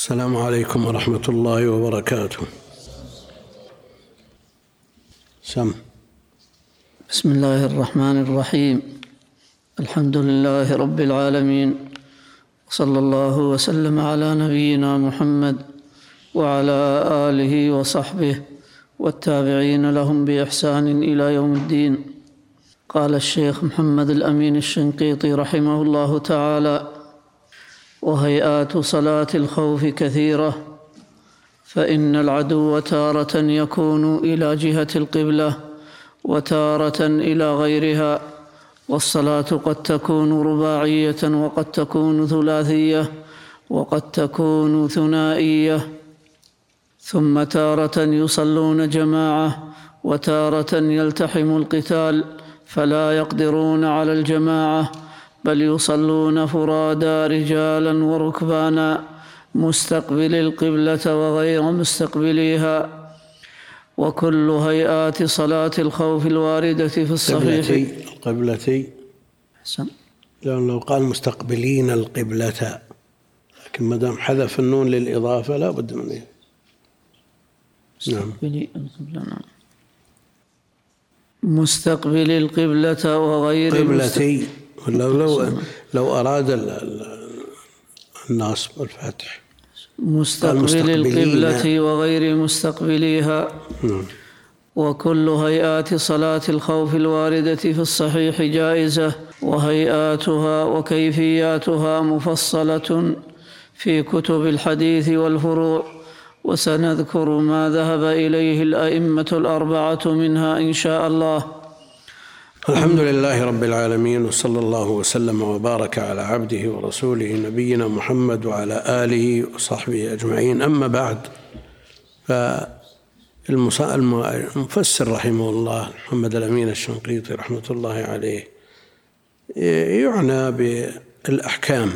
السلام عليكم ورحمة الله وبركاته. سم. بسم الله الرحمن الرحيم. الحمد لله رب العالمين. صلى الله وسلم على نبينا محمد وعلى آله وصحبه والتابعين لهم بإحسان إلى يوم الدين. قال الشيخ محمد الأمين الشنقيطي رحمه الله تعالى وهيئات صلاة الخوف كثيرة فإن العدو تارة يكون إلى جهة القبلة وتارة إلى غيرها والصلاة قد تكون رباعية وقد تكون ثلاثية وقد تكون ثنائية. ثم تارة يصلون جماعة وتارة يلتحم القتال فلا يقدرون على الجماعة بل يصلون فرادى رجالا وركبانا مستقبل القبلة وغير مستقبليها. وكل هيئات صلاة الخوف الواردة في الصحيح. قبلتي القبلتي. حسن لأن لو قال مستقبلين القبلة لكن ما دام حذف النون للإضافة لا بد من. نعم. مستقبل القبلة نعم. القبلة وغير قبلتي. لو لو لو أراد ال- ال- النصب والفتح مستقبل. القبلة وغير مستقبليها. نعم. وكل هيئات صلاة الخوف الواردة في الصحيح جائزة وهيئاتها وكيفياتها مفصلة في كتب الحديث والفروع. وسنذكر ما ذهب إليه الأئمة الأربعة منها إن شاء الله. الحمد لله رب العالمين وصلى الله وسلم وبارك على عبده ورسوله نبينا محمد وعلى آله وصحبه أجمعين. أما بعد فالمص- الم- المفسر رحمه الله محمد الأمين الشنقيطي رحمة الله عليه يعنى بالأحكام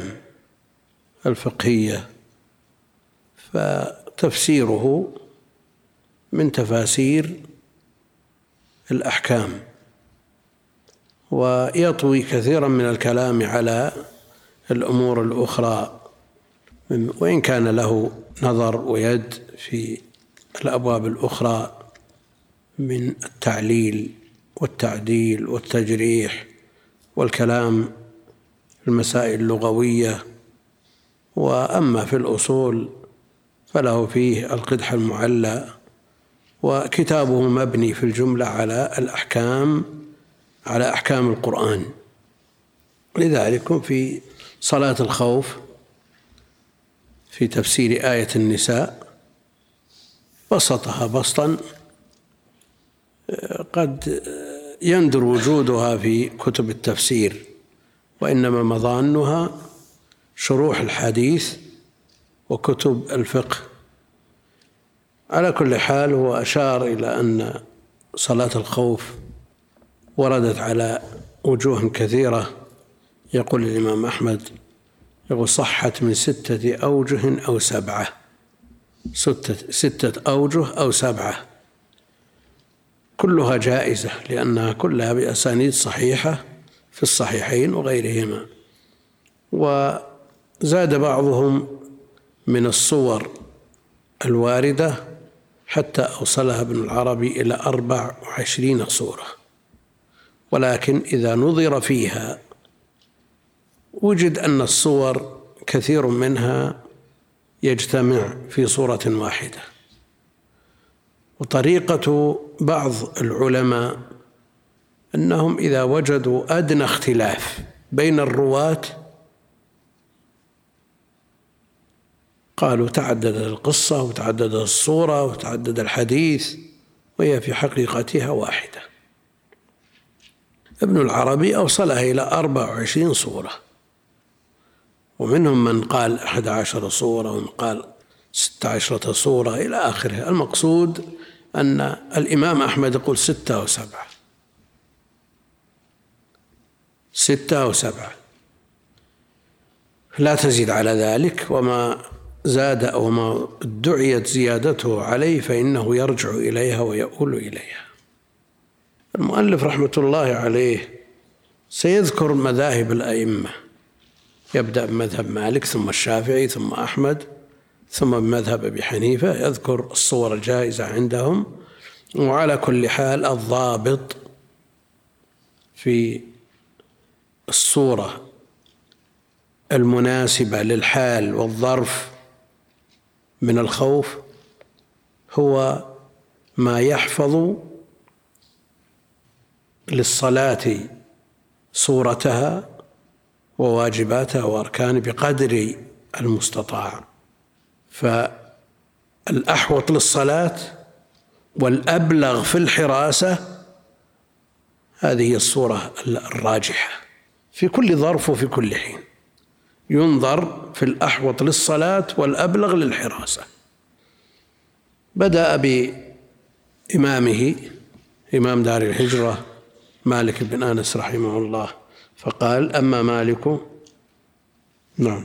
الفقهية فتفسيره من تفاسير الأحكام. ويطوي كثيرا من الكلام على الأمور الأخرى وإن كان له نظر ويد في الأبواب الأخرى من التعليل والتعديل والتجريح والكلام المسائل اللغوية. وأما في الأصول فله فيه القدح المعلى وكتابه مبني في الجملة على الأحكام على أحكام القرآن. لذلك في صلاة الخوف في تفسير آية النساء بسطها بسطا قد يندر وجودها في كتب التفسير وإنما مظانها شروح الحديث وكتب الفقه. على كل حال هو أشار إلى أن صلاة الخوف وردت على وجوه كثيرة. يقول الإمام أحمد يقول صحت من ستة أوجه أو سبعة. ستة, ستة أوجه أو سبعة. كلها جائزة لأنها كلها بأسانيد صحيحة في الصحيحين وغيرهما. وزاد بعضهم من الصور الواردة حتى أوصلها ابن العربي إلى أربع وعشرين صورة. ولكن إذا نظر فيها وجد أن الصور كثير منها يجتمع في صورة واحدة. وطريقة بعض العلماء أنهم إذا وجدوا أدنى اختلاف بين الرواة قالوا تعددت القصة وتعددت الصورة وتعدد الحديث وهي في حقيقتها واحدة. ابن العربي أوصلها إلى أربع وعشرين صورة. ومنهم من قال أحد عشر صورة ومن قال ست عشرة صورة إلى آخره. المقصود أن الإمام أحمد يقول ستة أو سبعة ستة أو سبعة لا تزيد على ذلك وما زاد أو ما ادعيت زيادته عليه فإنه يرجع إليها ويؤول إليها. المؤلف رحمة الله عليه سيذكر مذاهب الأئمة. يبدأ بمذهب مالك ثم الشافعي ثم أحمد ثم بمذهب أبي حنيفة. يذكر الصور الجائزة عندهم. وعلى كل حال الضابط في الصورة المناسبة للحال والظرف من الخوف هو ما يحفظ للصلاة صورتها وواجباتها وأركانها بقدر المستطاع. فالأحوط للصلاة والأبلغ في الحراسة هذه الصورة الراجحة. في كل ظرف وفي كل حين ينظر في الأحوط للصلاة والأبلغ للحراسة. بدأ بإمامه إمام دار الهجرة مالك بن أنس رحمه الله. فقال أما مالك؟ نعم.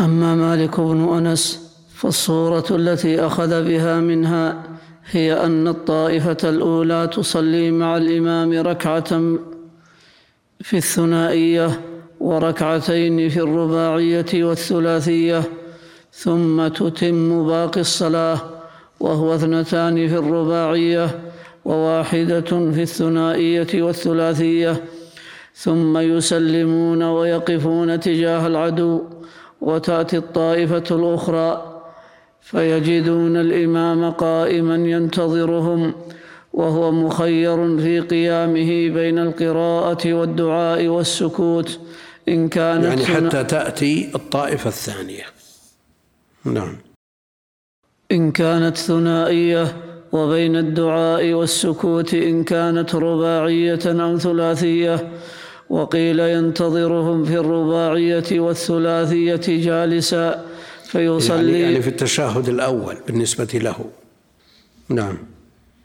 أما مالك بن أنس فالصورة التي أخذ بها منها هي أن الطائفة الأولى تصلي مع الإمام ركعة في الثنائية وركعتين في الرباعية والثلاثية ثم تتم باقي الصلاة وهو اثنتان في الرباعية وواحدة في الثنائية والثلاثية ثم يسلمون ويقفون تجاه العدو وتأتي الطائفة الأخرى فيجدون الإمام قائما ينتظرهم وهو مخير في قيامه بين القراءة والدعاء والسكوت إن كانت يعني حتى تأتي الطائفة الثانية. نعم. إن كانت ثنائية وبين الدعاء والسكوت إن كانت رباعية أو ثلاثية وقيل ينتظرهم في الرباعية والثلاثية جالسا فيصلي يعني, يعني في التشهد الأول بالنسبة له. نعم.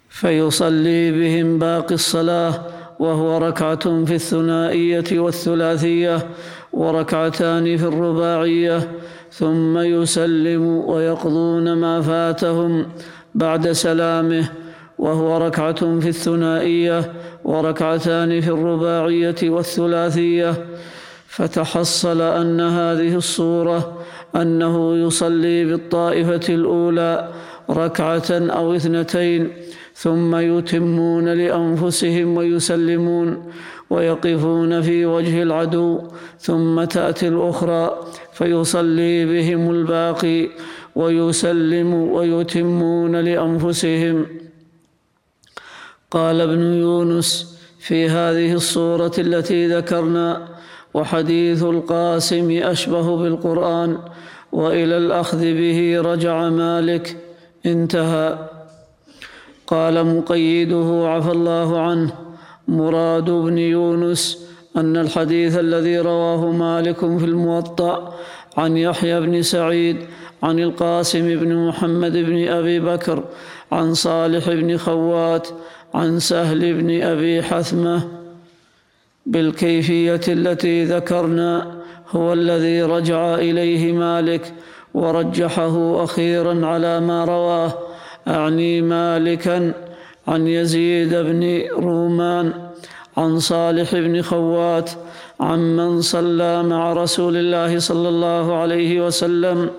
فيصلي بهم باقي الصلاة وهو ركعة في الثنائية والثلاثية وركعتان في الرباعية ثم يسلم ويقضون ما فاتهم بعد سلامه وهو ركعة في الثنائية وركعتان في الرباعية والثلاثية. فتحصل أن هذه الصورة أنه يصلي بالطائفة الأولى ركعة أو اثنتين ثم يتمون لأنفسهم ويسلمون ويقفون في وجه العدو ثم تأتي الأخرى فيصلي بهم الباقي. ويسلم ويتمون لأنفسهم. قال ابن يونس في هذه الصورة التي ذكرنا وحديث القاسم أشبه بالقرآن وإلى الأخذ به رجع مالك. انتهى. قال مقيده عفى الله عنه. مراد بن يونس أن الحديث الذي رواه مالك في الموطأ عن يحيى بن سعيد عن القاسم بن محمد بن أبي بكر عن صالح بن خوات عن سهل بن أبي حثمة. بالكيفية التي ذكرنا هو الذي رجع إليه مالك ورجحه أخيرا على ما رواه. أعني مالكا عن يزيد بن رومان عن صالح بن خوات عمن صلى مع رسول الله صلى الله عليه وسلم.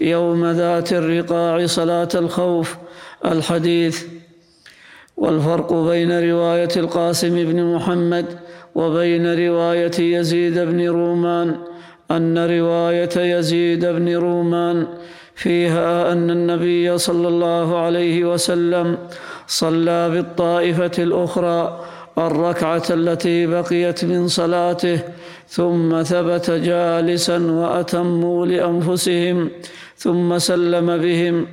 يوم ذات الرقاع صلاة الخوف الحديث والفرق بين رواية القاسم بن محمد وبين رواية يزيد بن رومان أن رواية يزيد بن رومان فيها أن النبي صلى الله عليه وسلم صلى بالطائفة الأخرى الركعة التي بقيت من صلاته ثم ثبت جالسا وأتموا لأنفسهم ثم سلم بهم.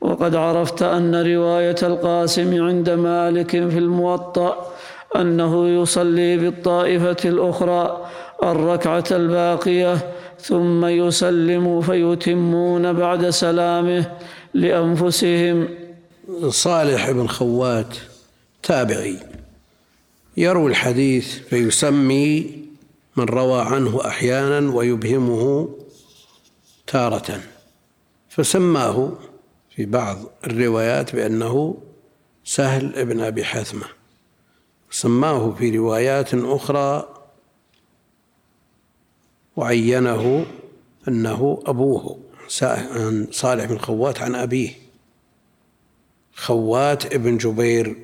وقد عرفت أن رواية القاسم عند مالك في الموطأ أنه يصلي بالطائفة الأخرى الركعة الباقية ثم يسلم فيتمون بعد سلامه لأنفسهم. صالح بن خوات تابعي. يروي الحديث فيسمي من روى عنه أحيانا ويبهمه تارة. فسماه في بعض الروايات بأنه سهل بن أبي حثمة. سماه في روايات أخرى وعينه أنه أبوه عن صالح بن خوات عن أبيه. خوات ابن جبير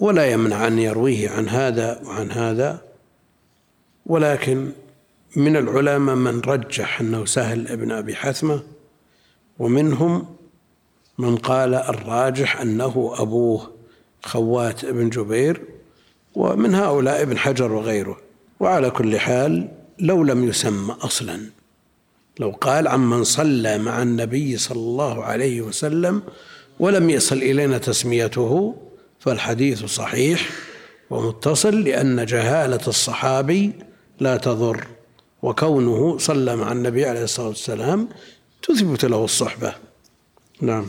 ولا يمنع أن يرويه عن هذا وعن هذا ولكن من العلماء من رجح أنه سهل ابن أبي حثمة ومنهم من قال الراجح أنه أبوه خوات ابن جبير ومن هؤلاء ابن حجر وغيره. وعلى كل حال لو لم يسمى أصلا. لو قال عمن صلى مع النبي صلى الله عليه وسلم ولم يصل إلينا تسميته فالحديث صحيح ومتصل لأن جهالة الصحابي لا تضر. وكونه صلى مع النبي عليه الصلاة والسلام تثبت له الصحبة. نعم.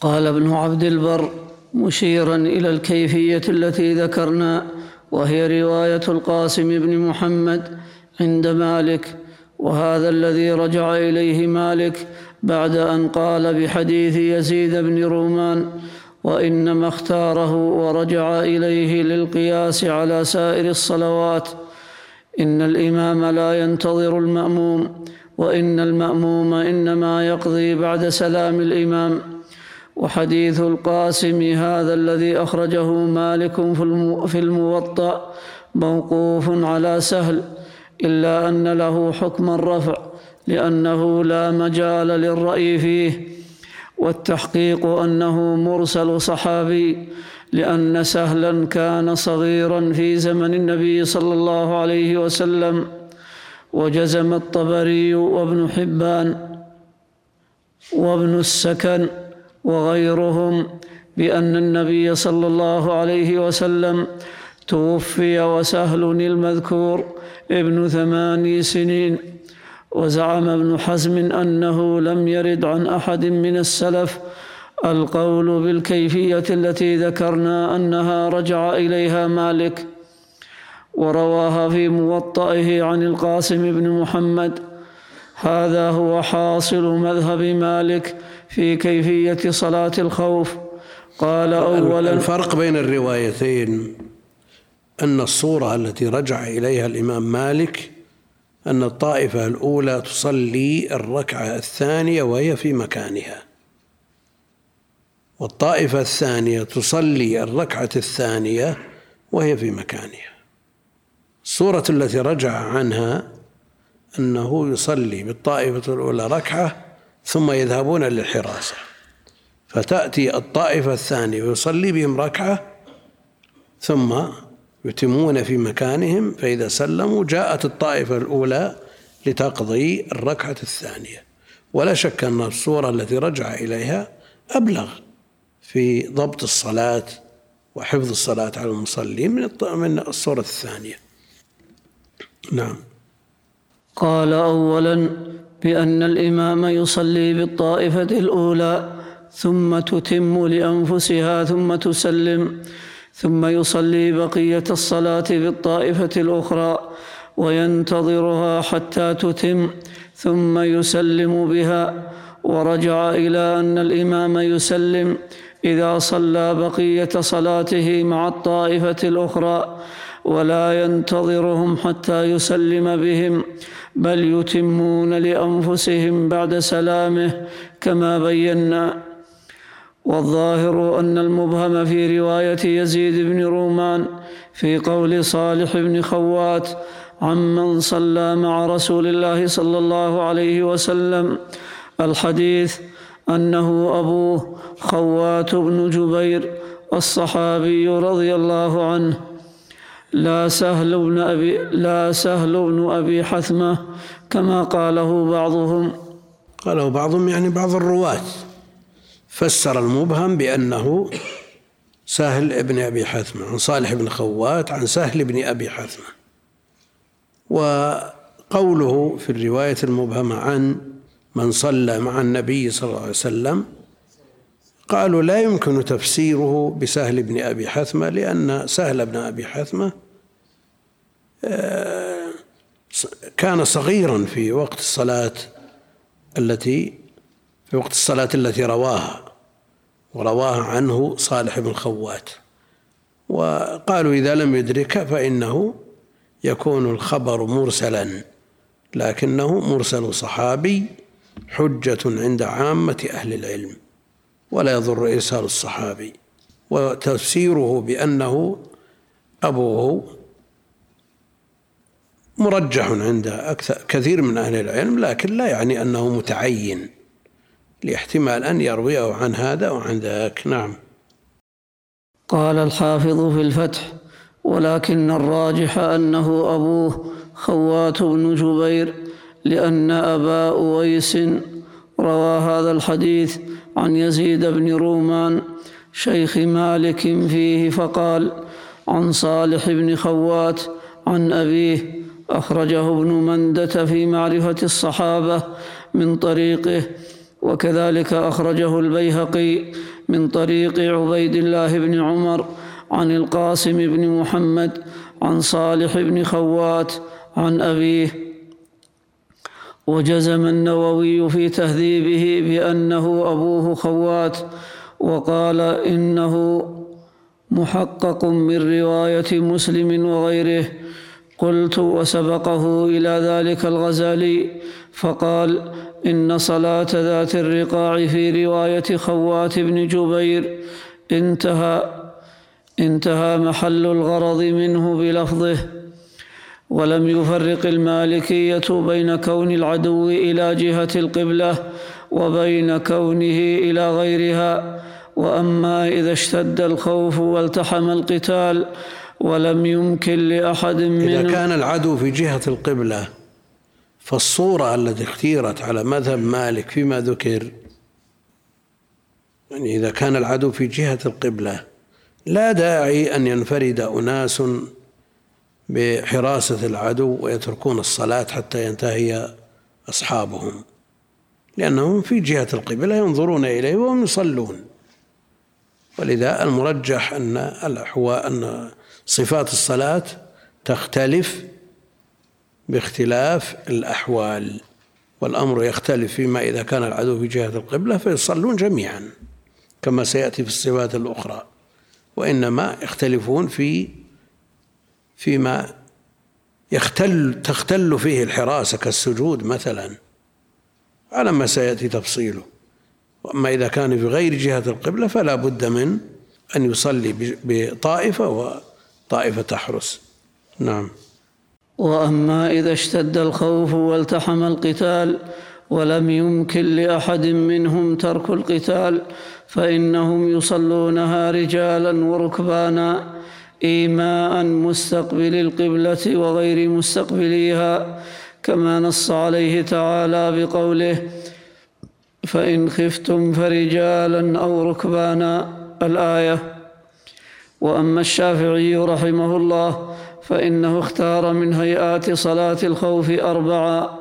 قال ابن عبد البر مشيرا إلى الكيفية التي ذكرنا وهي رواية القاسم بن محمد عند مالك وهذا الذي رجع إليه مالك بعد أن قال بحديث يزيد بن رومان وإنما اختاره ورجع إليه للقياس على سائر الصلوات إن الإمام لا ينتظر المأموم وإن المأموم إنما يقضي بعد سلام الإمام. وحديث القاسم هذا الذي أخرجه مالك في الموطأ موقوف على سهل إلا أن له حكم الرفع لأنه لا مجال للرأي فيه. والتحقيق أنه مرسل صحابي لأن سهلا كان صغيرا في زمن النبي صلى الله عليه وسلم. وجزم الطبري وابن حبان وابن السكن وغيرهم بأن النبي صلى الله عليه وسلم توفي وسهل المذكور ابن ثماني سنين. وزعم ابن حزم أنه لم يرد عن أحد من السلف القول بالكيفية التي ذكرنا أنها رجع إليها مالك ورواها في موطئه عن القاسم بن محمد. هذا هو حاصل مذهب مالك في كيفية صلاة الخوف. قال أولا الفرق بين الروايتين أن الصورة التي رجع إليها الإمام مالك أن الطائفة الأولى تصلي الركعة الثانية وهي في مكانها. والطائفة الثانية تصلي الركعة الثانية وهي في مكانها. الصورة التي رجع عنها أنه يصلي بالطائفة الأولى ركعة ثم يذهبون للحراسة. فتأتي الطائفة الثانية ويصلي بهم ركعة ثم يتمون في مكانهم فإذا سلموا جاءت الطائفة الأولى لتقضي الركعة الثانية. ولا شك أن الصورة التي رجع إليها أبلغ في ضبط الصلاة وحفظ الصلاة على المصلين من الصورة الثانية. نعم. قال أولا بأن الإمام يصلي بالطائفة الأولى ثم تتم لأنفسها ثم تسلم ثم يصلي بقية الصلاة بالطائفة الأخرى وينتظرها حتى تتم ثم يسلم بها ورجع إلى أن الإمام يسلم إذا صلى بقية صلاته مع الطائفة الأخرى ولا ينتظرهم حتى يسلم بهم بل يتمون لأنفسهم بعد سلامه كما بينا. والظاهر أن المبهم في رواية يزيد بن رومان في قول صالح بن خوات عمن صلى مع رسول الله صلى الله عليه وسلم الحديث أنه أبوه خوات بن جبير الصحابي رضي الله عنه لا سهل بن أبي لا سهل بن أبي حثمة كما قاله بعضهم. قاله بعضهم يعني بعض الرواة. فسر المبهم بأنه سهل ابن أبي حثمة عن صالح بن خوات عن سهل بن أبي حثمة. وقوله في الرواية المبهمة عن من صلى مع النبي صلى الله عليه وسلم قالوا لا يمكن تفسيره بسهل بن أبي حثمة لأن سهل بن أبي حثمة آه، كان صغيرا في وقت الصلاة التي في وقت الصلاة التي رواها ورواها عنه صالح بن خوات. وقالوا إذا لم يدركه فإنه يكون الخبر مرسلا لكنه مرسل صحابي حجة عند عامة أهل العلم. ولا يضر إرسال الصحابي وتفسيره بأنه أبوه مرجح عند أكثر كثير من أهل العلم لكن لا يعني أنه متعين لاحتمال أن يرويه عن هذا وعن ذاك. نعم. قال الحافظ في الفتح ولكن الراجح أنه أبوه خوات بن جبير لأن أبا أويس روى هذا الحديث عن يزيد بن رومان شيخ مالك فيه فقال عن صالح بن خوات عن أبيه أخرجه ابن مندة في معرفة الصحابة من طريقه وكذلك أخرجه البيهقي من طريق عبيد الله بن عمر عن القاسم بن محمد عن صالح بن خوات عن أبيه وجزم النووي في تهذيبه بأنه أبوه خوات وقال إنه محقق من رواية مسلم وغيره. قلت وسبقه إلى ذلك الغزالي فقال إن صلاة ذات الرقاع في رواية خوات بن جبير انتهى انتهى محل الغرض منه بلفظه. ولم يفرق المالكية بين كون العدو إلى جهة القبلة وبين كونه إلى غيرها. وأما إذا اشتد الخوف والتحم القتال ولم يمكن لأحد منهم إذا كان العدو في جهة القبلة فالصورة التي اختيرت على مذهب مالك فيما ذكر يعني إذا كان العدو في جهة القبلة لا داعي أن ينفرد أناس بحراسة العدو ويتركون الصلاة حتى ينتهي أصحابهم لأنهم في جهة القبلة ينظرون إليه وهم يصلون. ولذا المرجح أن الأحوال أن صفات الصلاة تختلف باختلاف الأحوال والأمر يختلف فيما إذا كان العدو في جهة القبلة فيصلون جميعا كما سيأتي في الصفات الأخرى وإنما يختلفون في فيما يختل تختل فيه الحراسة كالسجود مثلا. على ما سيأتي تفصيله. وأما إذا كان في غير جهة القبلة فلا بد من أن يصلي بطائفة وطائفة تحرس. نعم. وأما إذا اشتد الخوف والتحم القتال ولم يمكن لأحد منهم ترك القتال فإنهم يصلونها رجالا وركبانا. إيماء مستقبل القبلة وغير مستقبليها كما نص عليه تعالى بقوله فإن خفتم فرجالا أو ركبانا الآية. وأما الشافعي رحمه الله فإنه اختار من هيئات صلاة الخوف أربعة.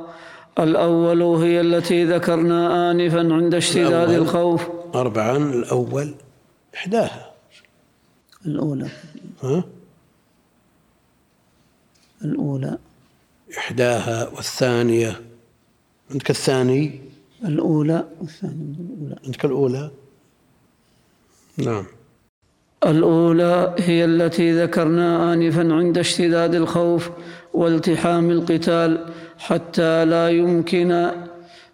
الأول هي التي ذكرنا آنفا عند اشتداد الخوف. أربعا الأول إحداها. الأولى. ها؟ الأولى. إحداها والثانية. عندك الثاني الأولى والثانية. الأولى. عندك الأولى نعم. الأولى هي التي ذكرنا آنفا عند اشتداد الخوف والتحام القتال حتى لا يمكن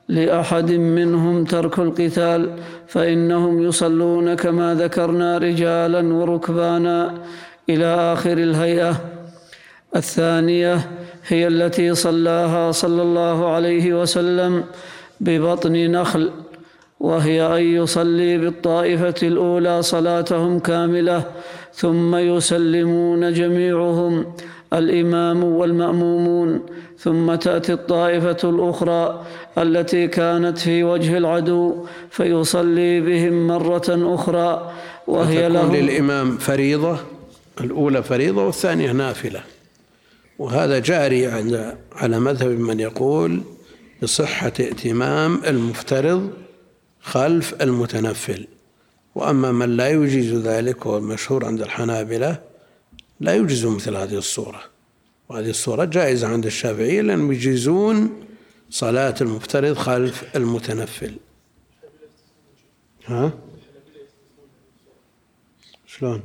لأحد منهم ترك القتال فإنهم يصلون كما ذكرنا رجالا وركبانا إلى آخر الهيئة. الثانية هي التي صلاها صلى الله عليه وسلم ببطن نخل وهي أن يصلي بالطائفة الأولى صلاتهم كاملة ثم يسلمون جميعهم الإمام والمأمومون ثم تأتي الطائفة الأخرى التي كانت في وجه العدو فيصلي بهم مرة أخرى وهي لهم للإمام فريضة؟ الأولى فريضة والثانية نافلة. وهذا جاري على مذهب من يقول بصحة ائتمام المفترض خلف المتنفل. وأما من لا يجيز ذلك هو المشهور عند الحنابلة لا يجزم مثل هذه الصورة وهذه الصورة جائزة عند الشافعية لأنهم يجيزون صلاة المفترض خلف المتنفل ها؟ شلون؟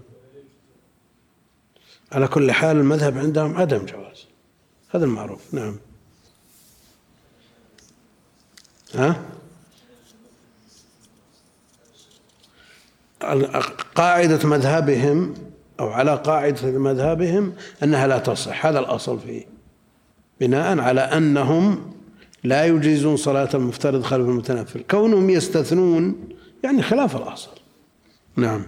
على كل حال المذهب عندهم عدم جواز هذا المعروف نعم ها؟ قاعدة مذهبهم أو على قاعدة مذهبهم أنها لا تصح. هذا الأصل فيه بناء على أنهم لا يجيزون صلاة المفترض خلف المتنفل. كونهم يستثنون يعني خلاف الأصل. نعم.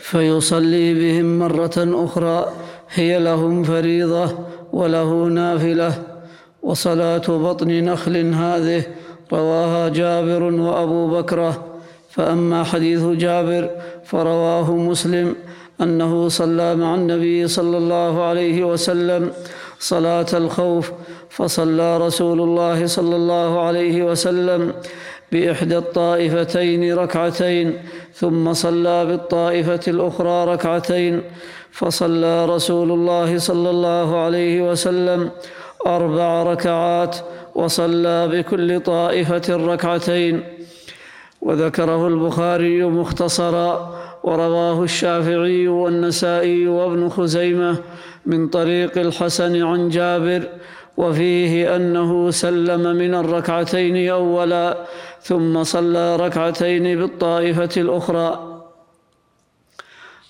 فيصلي بهم مرة أخرى هي لهم فريضة وله نافلة. وصلاة بطن نخل هذه رواها جابر وأبو بكرة فأما حديث جابر فرواه مسلم. أنه صلى مع النبي صلى الله عليه وسلم صلاة الخوف فصلى رسول الله صلى الله عليه وسلم بإحدى الطائفتين ركعتين ثم صلى بالطائفة الأخرى ركعتين فصلى رسول الله صلى الله عليه وسلم أربع ركعات وصلى بكل طائفة ركعتين. وذكره البخاري مختصرا ورواه الشافعي والنسائي وابن خزيمة من طريق الحسن عن جابر وفيه أنه سلم من الركعتين أولا ثم صلى ركعتين بالطائفة الأخرى.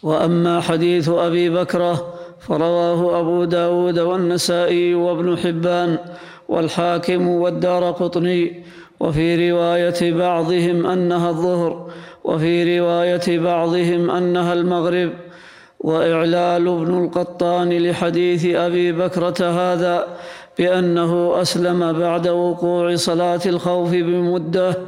وأما حديث أبي بكره فرواه أبو داود والنسائي وابن حبان والحاكم والدار قطني وفي رواية بعضهم أنها الظهر وفي رواية بعضهم أنها المغرب. وإعلال ابن القطان لحديث أبي بكرة هذا بأنه أسلم بعد وقوع صلاة الخوف بمدة.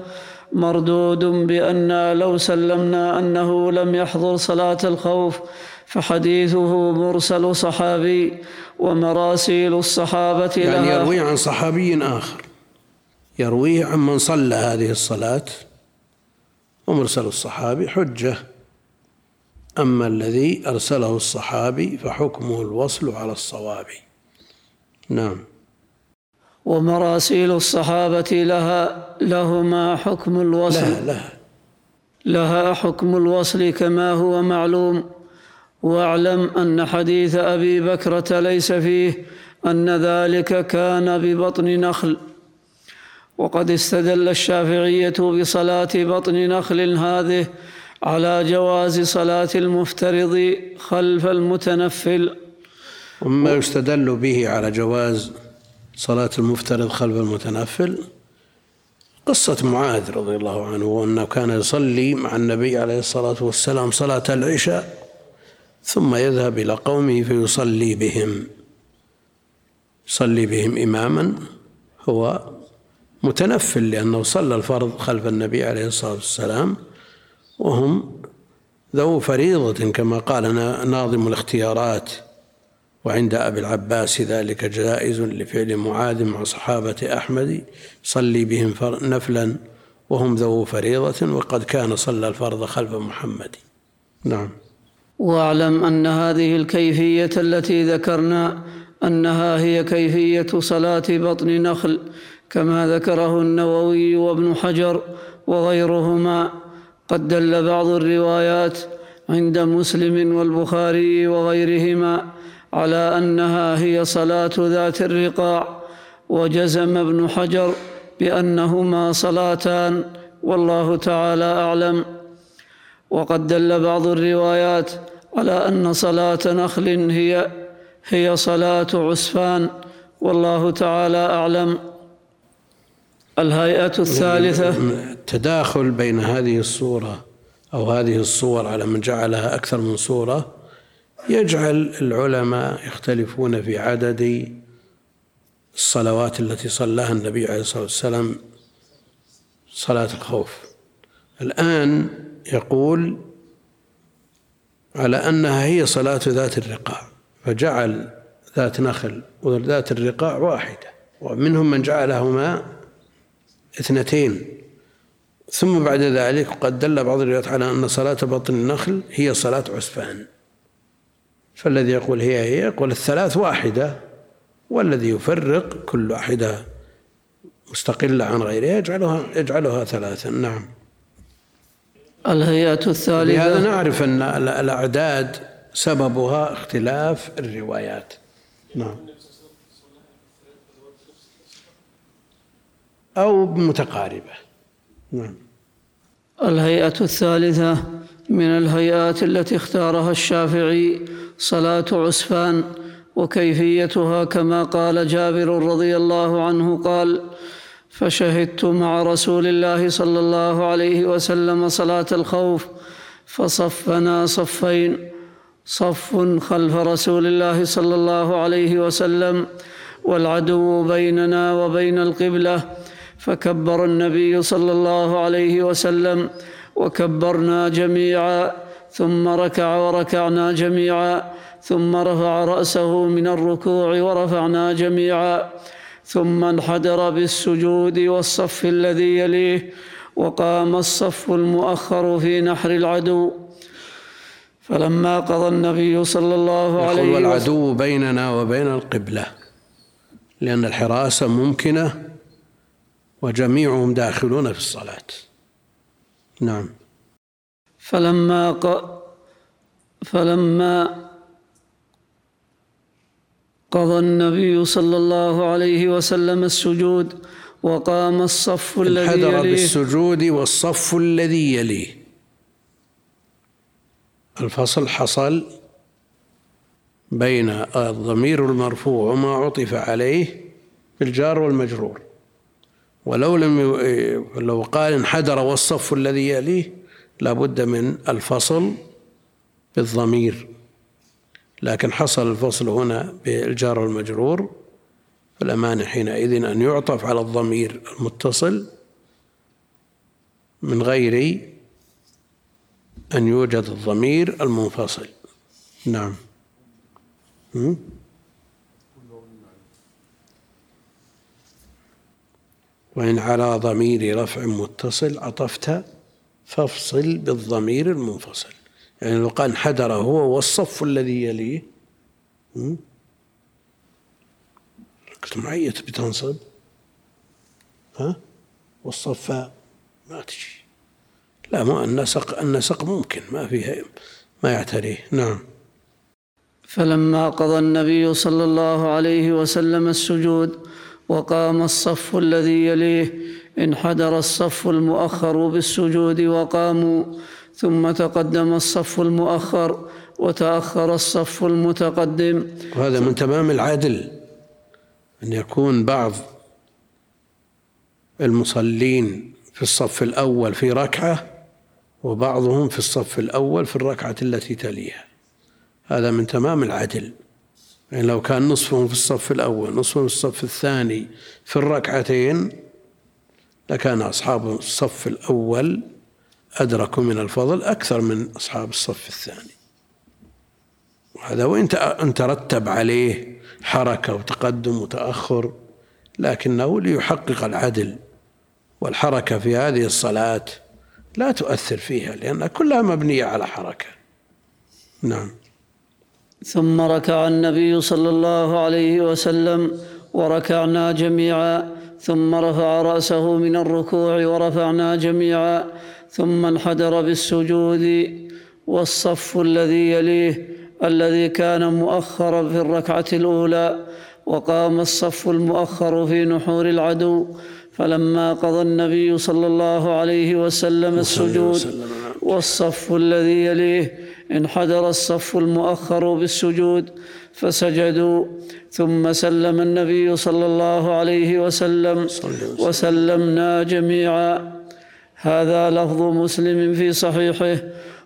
مردود بأن لو سلمنا أنه لم يحضر صلاة الخوف فحديثه مرسل صحابي ومراسيل الصحابة يعني يروي عن صحابي آخر. يرويه عن من صلى هذه الصلاة ومرسل الصحابي حجة. أما الذي أرسله الصحابي فحكمه الوصل على الصواب. نعم. ومراسيل الصحابة لها لهما حكم الوصل. لها لها. لها حكم الوصل كما هو معلوم. واعلم أن حديث أبي بكرة ليس فيه أن ذلك كان ببطن نخل. وقد استدل الشافعية بصلاة بطن نخل هذه على جواز صلاة المفترض خلف المتنفل. ومما يستدل به على جواز صلاة المفترض خلف المتنفل قصة معاذ رضي الله عنه وأنه كان يصلي مع النبي عليه الصلاة والسلام صلاة العشاء ثم يذهب إلى قومه فيصلي بهم. يصلي بهم إماما هو متنفل لأنه صلى الفرض خلف النبي عليه الصلاة والسلام وهم ذو فريضة كما قال ناظم الاختيارات. وعند أبي العباس ذلك جائز لفعل معاذ مع صحابة أحمد صلي بهم نفلا وهم ذو فريضة وقد كان صلى الفرض خلف محمد. نعم. واعلم أن هذه الكيفية التي ذكرنا أنها هي كيفية صلاة بطن نخل كما ذكره النووي وابن حجر وغيرهما قد دل بعض الروايات عند مسلم والبخاري وغيرهما على أنها هي صلاة ذات الرقاع وجزم ابن حجر بأنهما صلاتان والله تعالى أعلم. وقد دل بعض الروايات على أن صلاة نخل هي هي صلاة عسفان والله تعالى أعلم. الهيئة الثالثة. التداخل بين هذه الصورة أو هذه الصور على من جعلها أكثر من صورة. يجعل العلماء يختلفون في عدد الصلوات التي صلاها النبي عليه الصلاة والسلام صلاة الخوف. الآن يقول على أنها هي صلاة ذات الرقاع فجعل ذات نخل وذات الرقاع واحدة ومنهم من جعلهما اثنتين. ثم بعد ذلك قد دل بعض الروايات على أن صلاة بطن النخل هي صلاة عسفان. فالذي يقول هي هي يقول الثلاث واحدة والذي يفرق كل واحدة مستقلة عن غيرها يجعلها يجعلها ثلاثا نعم. الهيئة الثالثة. لهذا نعرف أن الأعداد سببها اختلاف الروايات. نعم. أو متقاربة نعم. الهيئة الثالثة من الهيئات التي اختارها الشافعي صلاة عسفان وكيفيتها كما قال جابر رضي الله عنه قال فشهدت مع رسول الله صلى الله عليه وسلم صلاة الخوف فصفنا صفين صف خلف رسول الله صلى الله عليه وسلم والعدو بيننا وبين القبلة فكبر النبي صلى الله عليه وسلم وكبرنا جميعا ثم ركع وركعنا جميعا ثم رفع رأسه من الركوع ورفعنا جميعا ثم انحدر بالسجود والصف الذي يليه وقام الصف المؤخر في نحر العدو. فلما قضى النبي صلى الله عليه وسلم والعدو بيننا وبين القبلة لأن الحراسة ممكنة وجميعهم داخلون في الصلاة. نعم. فلما ق... فلما قضى النبي صلى الله عليه وسلم السجود وقام الصف الذي يليه. بالسجود والصف الذي يليه. الفصل حصل بين الضمير المرفوع وما عطف عليه بالجار والمجرور. ولو لم ي... لو قال انحدر والصف الذي يليه لابد من الفصل بالضمير. لكن حصل الفصل هنا بالجار والمجرور فالأمان حينئذ أن يعطف على الضمير المتصل من غير أن يوجد الضمير المنفصل. نعم. وإن على ضمير رفع متصل عطفت فافصل بالضمير المنفصل. يعني لو قال انحدر هو والصف الذي يليه. قلت معية بتنصب ها؟ والصف ما تجي. لا ما النسق النسق ممكن ما فيها ما يعتريه. نعم. فلما قضى النبي صلى الله عليه وسلم السجود وقام الصف الذي يليه انحدر الصف المؤخر بالسجود وقاموا ثم تقدم الصف المؤخر وتأخر الصف المتقدم. وهذا من تمام العدل أن يكون بعض المصلين في الصف الأول في ركعة وبعضهم في الصف الأول في الركعة التي تليها. هذا من تمام العدل. يعني لو كان نصفهم في الصف الأول نصفهم في الصف الثاني في الركعتين لكان أصحاب الصف الأول أدركوا من الفضل أكثر من أصحاب الصف الثاني. وهذا وإن ترتب عليه حركة وتقدم وتأخر لكنه ليحقق العدل. والحركة في هذه الصلاة لا تؤثر فيها لأنها كلها مبنية على حركة. نعم. ثم ركع النبي صلى الله عليه وسلم وركعنا جميعا ثم رفع رأسه من الركوع ورفعنا جميعا ثم انحدر بالسجود. والصف الذي يليه الذي كان مؤخرا في الركعة الأولى وقام الصف المؤخر في نحور العدو. فلما قضى النبي صلى الله عليه وسلم السجود والصف الذي يليه انحدر الصف المؤخر بالسجود فسجدوا ثم سلم النبي صلى الله عليه وسلم وسلمنا جميعا. هذا لفظ مسلم في صحيحه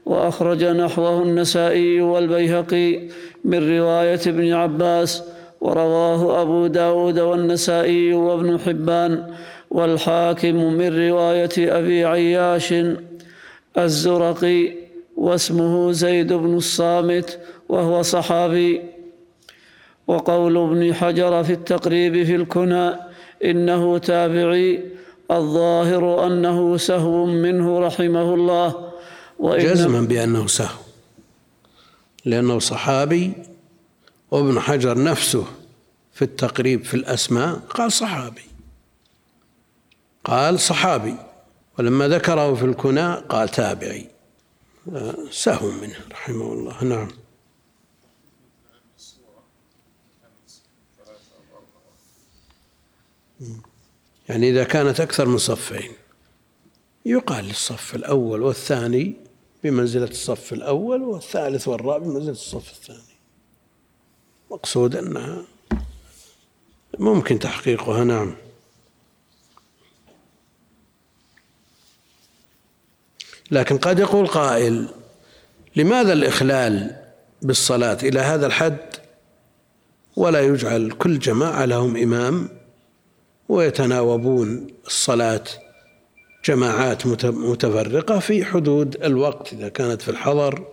وأخرج نحوه النسائي والبيهقي من رواية ابن عباس ورواه أبو داود والنسائي وابن حبان والحاكم من رواية أبي عياش الزرقي. واسمه زيد بن الصامت وهو صحابي. وقول ابن حجر في التقريب في الكنى إنه تابعي الظاهر أنه سهو منه رحمه الله. جزما بأنه سهو لأنه صحابي. وابن حجر نفسه في التقريب في الأسماء قال صحابي قال صحابي. ولما ذكره في الكنى قال تابعي. سهو منه رحمه الله. نعم. يعني إذا كانت أكثر من صفين يقال للصف الأول والثاني بمنزلة الصف الأول والثالث والرابع بمنزلة الصف الثاني. مقصود أنها ممكن تحقيقها. نعم. لكن قد يقول قائل لماذا الإخلال بالصلاة إلى هذا الحد؟ ولا يجعل كل جماعة لهم إمام ويتناوبون الصلاة جماعات متفرقة في حدود الوقت إذا كانت في الحضر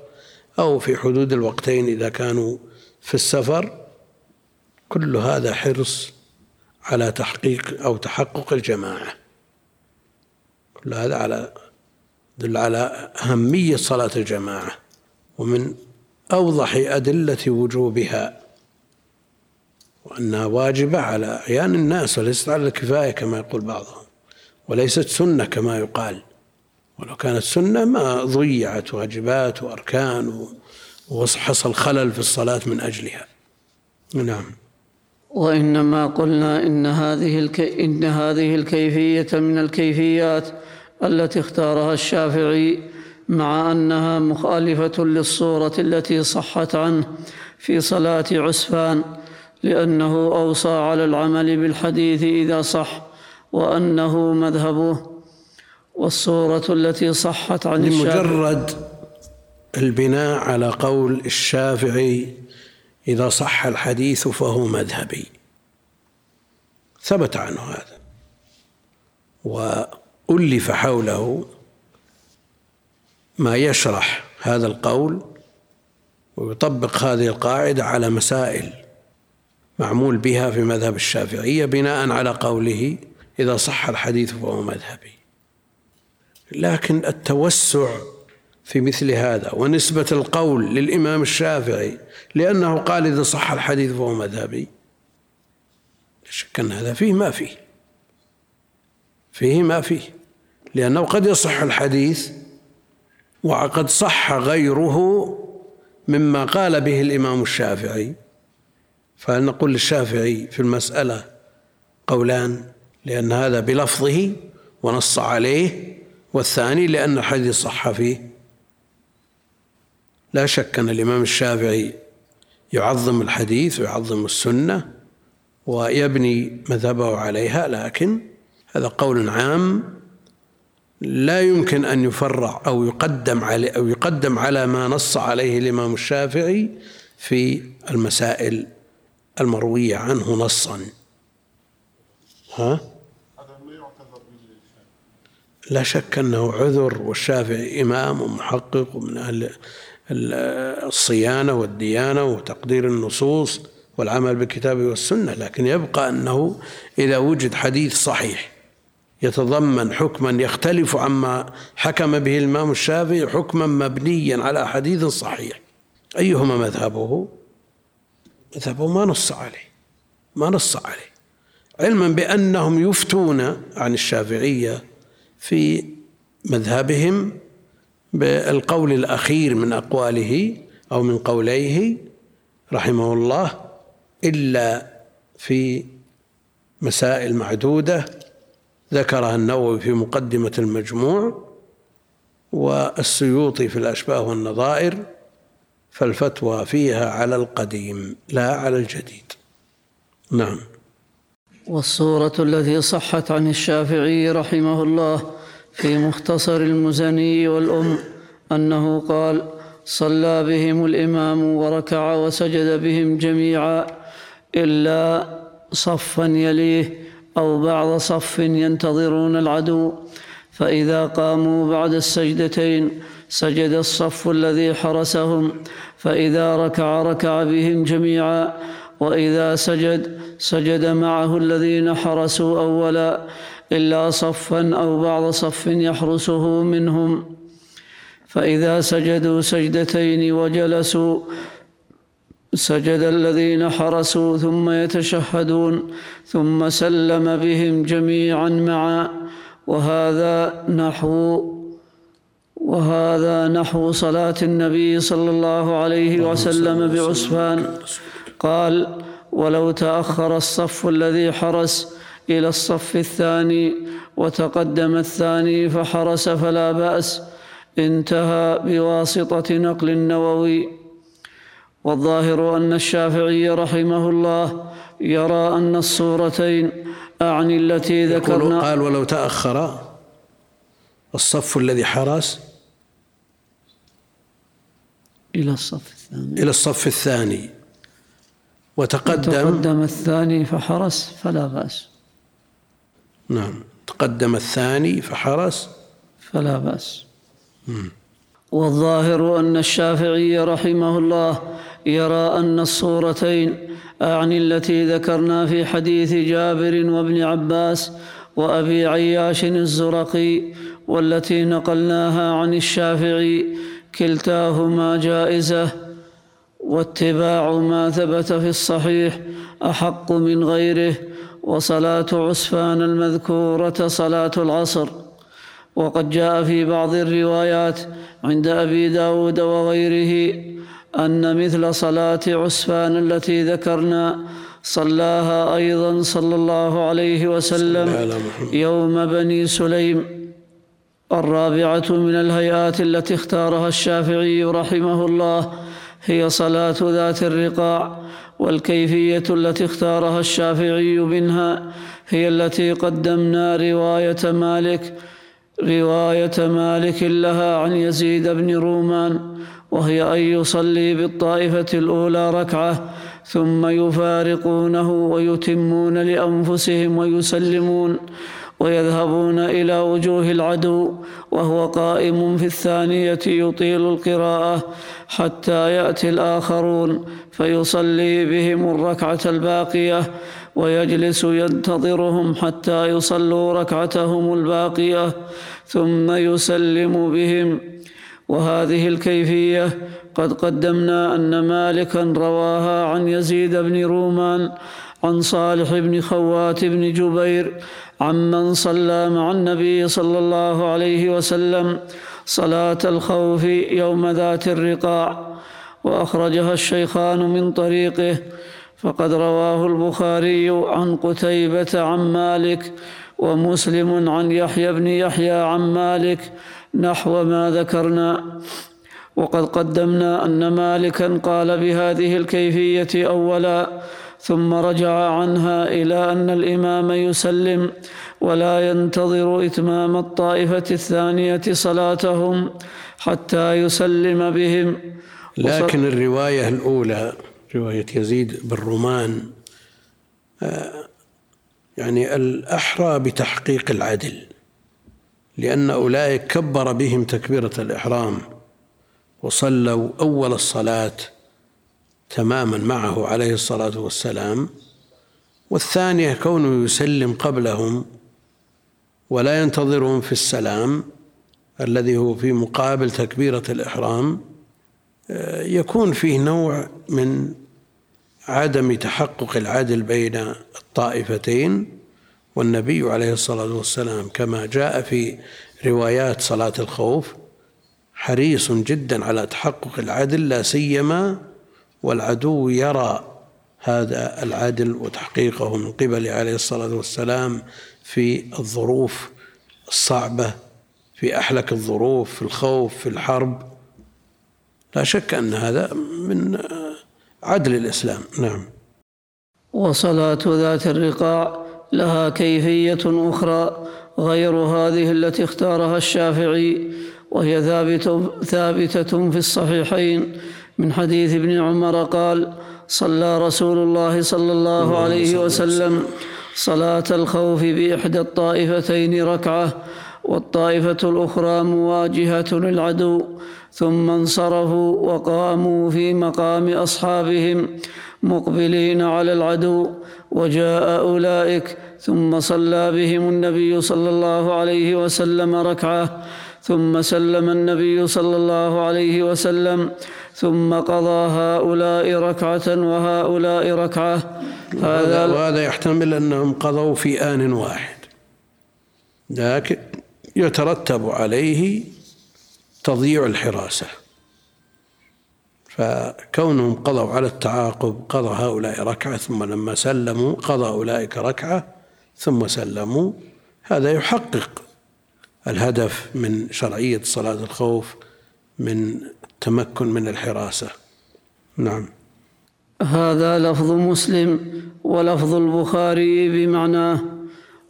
أو في حدود الوقتين إذا كانوا في السفر. كل هذا حرص على تحقيق أو تحقق الجماعة. كل هذا على دل على أهمية صلاة الجماعة ومن أوضح أدلة وجوبها وأنها واجبة على أعيان الناس وليست على الكفاية كما يقول بعضهم وليست سنة كما يقال ولو كانت سنة ما ضيعت واجبات وأركان وحصل خلل في الصلاة من أجلها. نعم. وإنما قلنا إن هذه الكي إن هذه الكيفية من الكيفيات التي اختارها الشافعي مع أنها مخالفة للصورة التي صحت عنه في صلاة عسفان لأنه أوصى على العمل بالحديث إذا صح وأنه مذهبه. والصورة التي صحت عن لمجرد البناء على قول الشافعي إذا صح الحديث فهو مذهبي. ثبت عنه هذا. وألف حوله ما يشرح هذا القول ويطبق هذه القاعدة على مسائل معمول بها في مذهب الشافعية بناء على قوله إذا صح الحديث فهو مذهبي. لكن التوسع في مثل هذا ونسبة القول للإمام الشافعي لأنه قال إذا صح الحديث فهو مذهبي شك أن هذا فيه ما فيه. فيه ما فيه. لأنه قد يصح الحديث وقد صح غيره مما قال به الإمام الشافعي. فهل نقول للشافعي في المسألة قولان لأن هذا بلفظه ونص عليه والثاني لأن الحديث صح فيه. لا شك أن الإمام الشافعي يعظم الحديث ويعظم السنة ويبني مذهبه عليها لكن هذا قول عام لا يمكن أن يفرع أو يقدم على أو يقدم على ما نص عليه الإمام الشافعي في المسائل المروية عنه نصا ها؟ لا شك أنه عذر والشافعي إمام ومحقق ومن أهل الصيانة والديانة وتقدير النصوص والعمل بالكتاب والسنة لكن يبقى أنه إذا وجد حديث صحيح يتضمن حكما يختلف عما حكم به الإمام الشافعي حكما مبنيا على حديث صحيح. أيهما مذهبه؟ مذهبه ما نص عليه. ما نص عليه. علما بأنهم يفتون عن الشافعية في مذهبهم بالقول الأخير من أقواله أو من قوليه رحمه الله إلا في مسائل معدودة ذكرها النووي في مقدمة المجموع والسيوطي في الأشباه والنظائر فالفتوى فيها على القديم لا على الجديد. نعم. والصورة التي صحت عن الشافعي رحمه الله في مختصر المزني والأم أنه قال صلى بهم الإمام وركع وسجد بهم جميعا إلا صفا يليه أو بعض صف ينتظرون العدو فإذا قاموا بعد السجدتين سجد الصف الذي حرسهم فإذا ركع ركع بهم جميعا وإذا سجد سجد معه الذين حرسوا أولا إلا صفا أو بعض صف يحرسه منهم. فإذا سجدوا سجدتين وجلسوا سجد الذين حرسوا ثم يتشهدون ثم سلم بهم جميعا معا. وهذا نحو وهذا نحو صلاة النبي صلى الله عليه وسلم بعسفان قال ولو تأخر الصف الذي حرس إلى الصف الثاني وتقدم الثاني فحرس فلا بأس. انتهى بواسطة نقل النووي. والظاهر أن الشافعي رحمه الله يرى أن الصورتين أعني التي ذكرنا. قال ولو تأخر الصف الذي حرس إلى الصف الثاني. إلى الصف الثاني وتقدم تقدم الثاني فحرس فلا بأس. نعم تقدم الثاني فحرس. فلا بأس. والظاهر أن الشافعي رحمه الله يرى أن الصورتين أعني التي ذكرنا في حديث جابر وابن عباس وأبي عياش الزرقي والتي نقلناها عن الشافعي كلتاهما جائزة واتباع ما ثبت في الصحيح أحق من غيره وصلاة عسفان المذكورة صلاة العصر وقد جاء في بعض الروايات عند أبي داود وغيره أن مثل صلاة عسفان التي ذكرنا صلاها أيضا صلى الله عليه وسلم يوم بني سليم الرابعة من الهيئات التي اختارها الشافعي رحمه الله هي صلاة ذات الرقاع والكيفية التي اختارها الشافعي منها هي التي قدمنا رواية مالك رواية مالك لها عن يزيد بن رومان وهي أن يصلي بالطائفة الأولى ركعة ثم يفارقونه ويتمون لأنفسهم ويسلمون ويذهبون إلى وجوه العدو وهو قائم في الثانية يطيل القراءة حتى يأتي الآخرون فيصلي بهم الركعة الباقية ويجلس ينتظرهم حتى يصلوا ركعتهم الباقية ثم يسلم بهم. وهذه الكيفية قد قدمنا أن مالكا رواها عن يزيد بن رومان عن صالح بن خوات بن جبير عمن صلى مع النبي صلى الله عليه وسلم صلاة الخوف يوم ذات الرقاع. وأخرجها الشيخان من طريقه فقد رواه البخاري عن قتيبة عن مالك ومسلم عن يحيى بن يحيى عن مالك نحو ما ذكرنا. وقد قدمنا أن مالكا قال بهذه الكيفية أولا ثم رجع عنها إلى أن الإمام يسلم ولا ينتظر إتمام الطائفة الثانية صلاتهم حتى يسلم بهم. لكن الرواية الأولى رواية يزيد بن رومان آه، يعني الأحرى بتحقيق العدل لأن أولئك كبر بهم تكبيرة الإحرام وصلوا أول الصلاة تماما معه عليه الصلاة والسلام والثانية كونه يسلم قبلهم ولا ينتظرهم في السلام الذي هو في مقابل تكبيرة الإحرام آه، يكون فيه نوع من عدم تحقق العدل بين الطائفتين والنبي عليه الصلاة والسلام كما جاء في روايات صلاة الخوف حريص جدا على تحقق العدل لا سيما والعدو يرى هذا العدل وتحقيقه من قبل عليه الصلاة والسلام في الظروف الصعبة في أحلك الظروف في الخوف في الحرب. لا شك أن هذا من عدل الإسلام. نعم. وصلاة ذات الرقاع لها كيفية أخرى غير هذه التي اختارها الشافعي وهي ثابتة, ثابتة في الصحيحين. من حديث ابن عمر قال صلى رسول الله صلى الله عليه وسلم صلاة الخوف بإحدى الطائفتين ركعة والطائفة الأخرى مواجهة للعدو ثم انصرفوا وقاموا في مقام أصحابهم مقبلين على العدو وجاء أولئك ثم صلى بهم النبي صلى الله عليه وسلم ركعة ثم سلم النبي صلى الله عليه وسلم ثم قضى هؤلاء ركعة وهؤلاء ركعة. هذا وهذا يحتمل أنهم قضوا في آن واحد. لكن يترتب عليه تضييع الحراسة. فكونهم قضوا على التعاقب قضى هؤلاء ركعة ثم لما سلموا قضى أولئك ركعة ثم سلموا هذا يحقق الهدف من شرعية صلاة الخوف من التمكن من الحراسة. نعم. هذا لفظ مسلم ولفظ البخاري بمعناه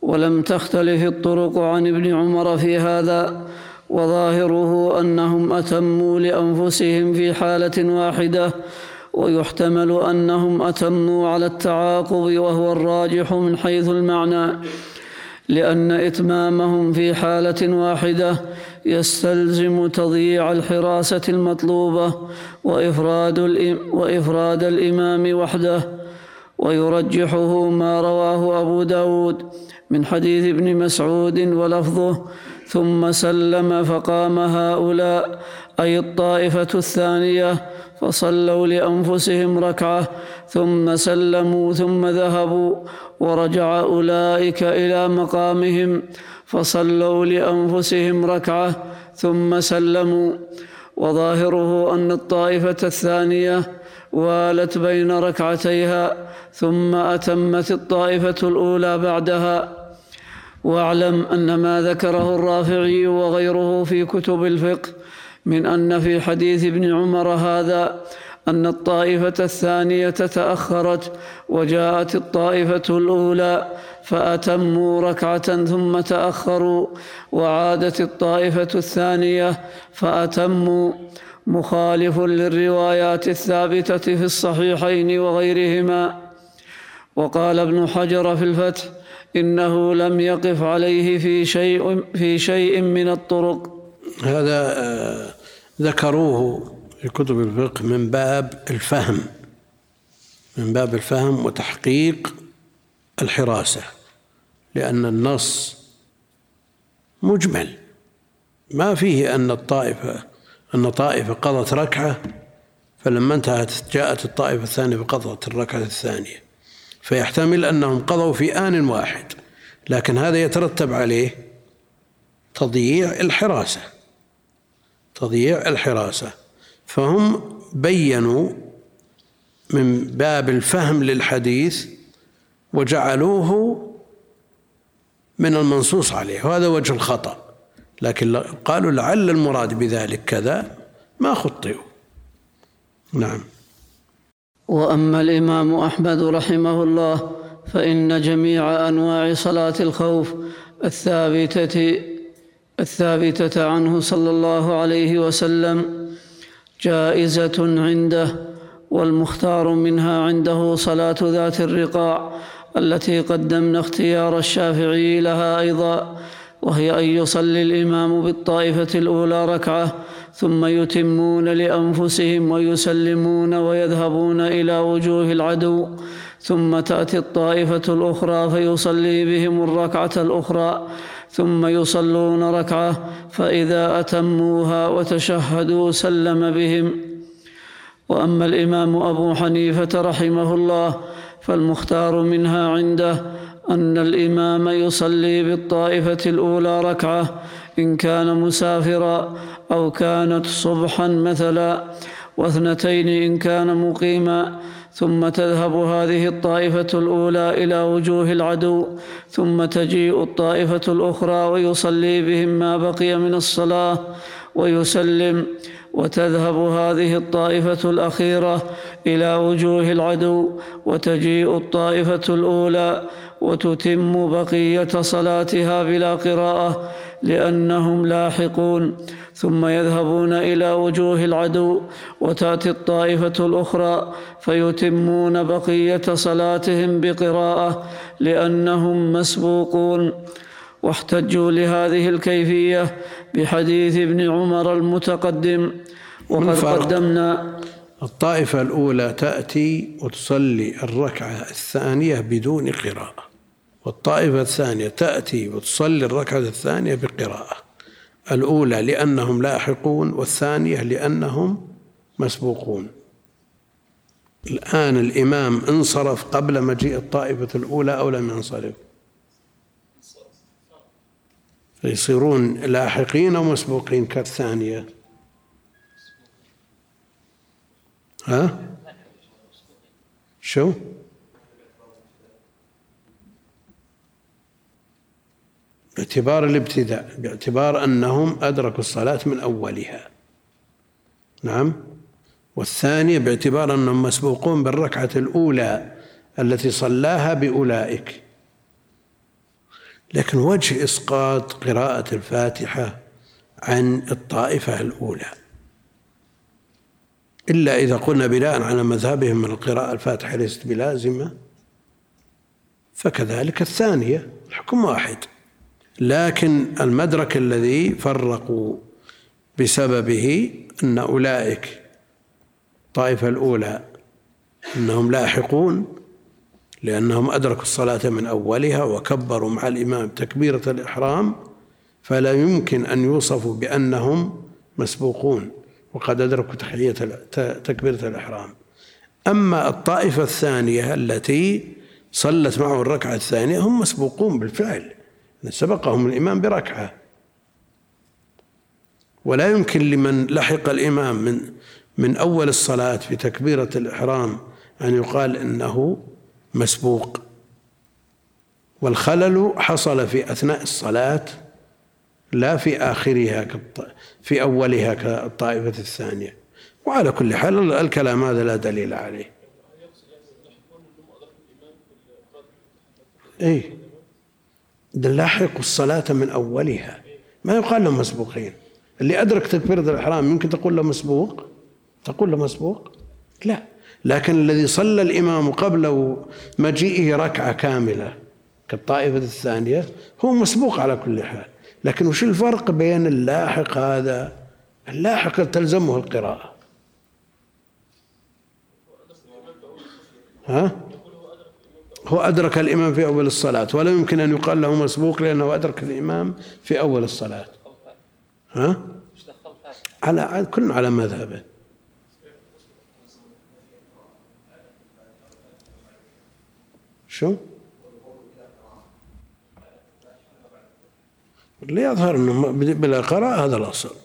ولم تختلف الطرق عن ابن عمر في هذا وظاهره أنهم أتموا لأنفسهم في حالة واحدة ويحتمل أنهم أتموا على التعاقب وهو الراجح من حيث المعنى لأن إتمامهم في حالة واحدة يستلزم تضييع الحراسة المطلوبة وإفراد, وإفراد الإمام وحده ويرجحه ما رواه أبو داود. من حديث ابن مسعود ولفظه ثم سلم فقام هؤلاء أي الطائفة الثانية فصلوا لأنفسهم ركعة ثم سلموا ثم ذهبوا ورجع أولئك إلى مقامهم فصلوا لأنفسهم ركعة ثم سلموا. وظاهره أن الطائفة الثانية والت بين ركعتيها ثم أتمت الطائفة الأولى بعدها. واعلم أن ما ذكره الرافعي وغيره في كتب الفقه من أن في حديث ابن عمر هذا أن الطائفة الثانية تأخرت وجاءت الطائفة الأولى فأتموا ركعة ثم تأخروا وعادت الطائفة الثانية فأتموا مخالف للروايات الثابتة في الصحيحين وغيرهما. وقال ابن حجر في الفتح إنه لم يقف عليه في شيء في شيء من الطرق. هذا آه، ذكروه في كتب الفقه من باب الفهم من باب الفهم وتحقيق الحراسة لأن النص مجمل. ما فيه أن الطائفة أن طائفة قضت ركعة فلما انتهت جاءت الطائفة الثانية فقضت الركعة الثانية. فيحتمل أنهم قضوا في آن واحد لكن هذا يترتب عليه تضييع الحراسة تضييع الحراسة. فهم بينوا من باب الفهم للحديث وجعلوه من المنصوص عليه وهذا وجه الخطأ. لكن قالوا لعل المراد بذلك كذا ما خطئوا. نعم. وأما الإمام أحمد رحمه الله فإن جميع أنواع صلاة الخوف الثابتة الثابتة عنه صلى الله عليه وسلم جائزة عنده والمختار منها عنده صلاة ذات الرقاع التي قدمنا اختيار الشافعي لها أيضا وهي أن يصلي الإمام بالطائفة الأولى ركعة ثم يتمون لأنفسهم ويسلمون ويذهبون إلى وجوه العدو ثم تأتي الطائفة الأخرى فيصلي بهم الركعة الأخرى ثم يصلون ركعة فإذا أتموها وتشهدوا سلم بهم. وأما الإمام أبو حنيفة رحمه الله فالمختار منها عنده أن الإمام يصلي بالطائفة الأولى ركعة إن كان مسافرا أو كانت صبحا مثلا واثنتين إن كان مقيما. ثم تذهب هذه الطائفة الأولى إلى وجوه العدو ثم تجيء الطائفة الأخرى ويصلي بهم ما بقي من الصلاة ويسلم. وتذهب هذه الطائفة الأخيرة إلى وجوه العدو وتجيء الطائفة الأولى وتتم بقية صلاتها بلا قراءة لأنهم لاحقون ثم يذهبون إلى وجوه العدو وتأتي الطائفة الأخرى فيتمون بقية صلاتهم بقراءة لأنهم مسبوقون. واحتجوا لهذه الكيفية بحديث ابن عمر المتقدم. وقد قدمنا الطائفة الأولى تأتي وتصلي الركعة الثانية بدون قراءة. والطائفة الثانية تأتي وتصلي الركعة الثانية بقراءة. الأولى لأنهم لاحقون والثانية لأنهم مسبوقون. الآن الإمام انصرف قبل مجيء الطائفة الأولى أو لم ينصرف؟ فيصيرون لاحقين أو مسبوقين كالثانية. ها؟ شو؟ باعتبار الابتداء باعتبار أنهم أدركوا الصلاة من أولها. نعم. والثانية باعتبار أنهم مسبوقون بالركعة الأولى التي صلاها بأولئك. لكن وجه إسقاط قراءة الفاتحة عن الطائفة الأولى. إلا إذا قلنا بناء على مذهبهم من القراءة الفاتحة ليست بلازمة فكذلك الثانية الحكم واحد. لكن المدرك الذي فرقوا بسببه أن أولئك الطائفة الأولى أنهم لاحقون لأنهم أدركوا الصلاة من أولها وكبروا مع الإمام تكبيرة الإحرام فلا يمكن أن يوصفوا بأنهم مسبوقون وقد أدركوا تحية تكبيرة الإحرام. أما الطائفة الثانية التي صلت معه الركعة الثانية هم مسبوقون بالفعل. سبقهم الإمام بركعة. ولا يمكن لمن لحق الإمام من من أول الصلاة في تكبيرة الإحرام أن يقال إنه مسبوق. والخلل حصل في أثناء الصلاة لا في آخرها في أولها كالطائفة الثانية. وعلى كل حال الكلام هذا لا دليل عليه. اي لاحقوا الصلاة من أولها. ما يقال لهم مسبوقين. اللي أدرك تكبيرة الإحرام يمكن تقول له مسبوق؟ تقول له مسبوق؟ لا. لكن الذي صلى الإمام قبل مجيئه ركعة كاملة كالطائفة الثانية هو مسبوق على كل حال. لكن وش الفرق بين اللاحق هذا؟ اللاحق تلزمه القراءة. ها؟ هو أدرك الإمام في أول الصلاة ولا يمكن أن يقال له مسبوق لأنه أدرك الإمام في أول الصلاة ها على كل على مذهبه شو؟ اللي يظهر إنه بلا قراءة هذا الأصل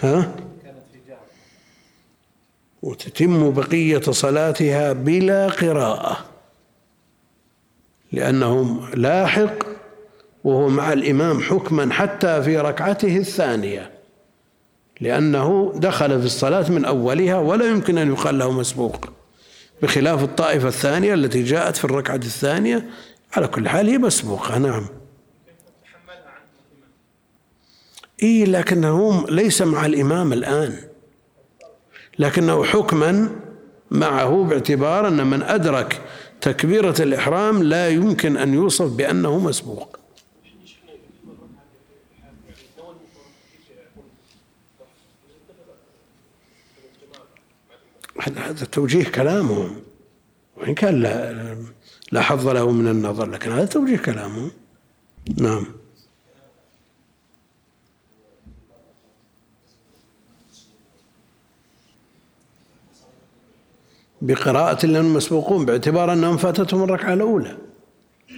ها؟ وتتم بقية صلاتها بلا قراءة لأنه لاحق وهو مع الإمام حكما حتى في ركعته الثانية لأنه دخل في الصلاة من أولها ولا يمكن أن يقال له مسبوق بخلاف الطائفة الثانية التي جاءت في الركعة الثانية على كل حال هي مسبوقة نعم. إيه لكنه ليس مع الإمام الآن. لكنه حكما معه باعتبار أن من أدرك تكبيرة الإحرام لا يمكن أن يوصف بأنه مسبوق. هذا توجيه كلامهم وإن كان لا لا حظ له من النظر لكن هذا توجيه كلامهم نعم. بقراءة لأنهم مسبوقون باعتبار أنهم فاتتهم الركعة الأولى.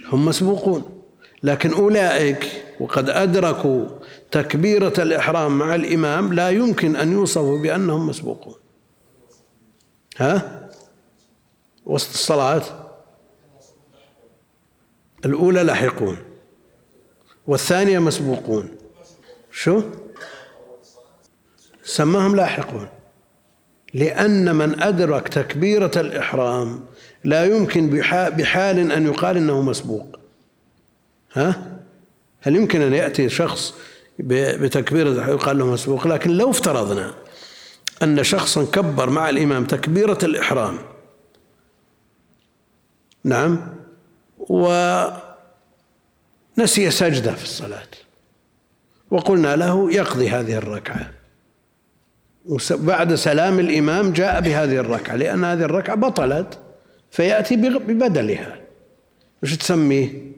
هم مسبوقون. لكن أولئك وقد أدركوا تكبيرة الإحرام مع الإمام لا يمكن أن يوصفوا بأنهم مسبوقون. ها؟ وسط الصلاة. الأولى لاحقون. والثانية مسبوقون. شو؟ سماهم لاحقون. لأن من أدرك تكبيرة الإحرام لا يمكن بحال أن يقال إنه مسبوق. ها؟ هل يمكن أن يأتي شخص بتكبيرة يقال له مسبوق؟ لكن لو افترضنا أن شخصا كبر مع الإمام تكبيرة الإحرام نعم ونسي سجدة في الصلاة وقلنا له يقضي هذه الركعة. بعد سلام الإمام جاء بهذه الركعة لأن هذه الركعة بطلت فيأتي ببدلها. وش تسميه؟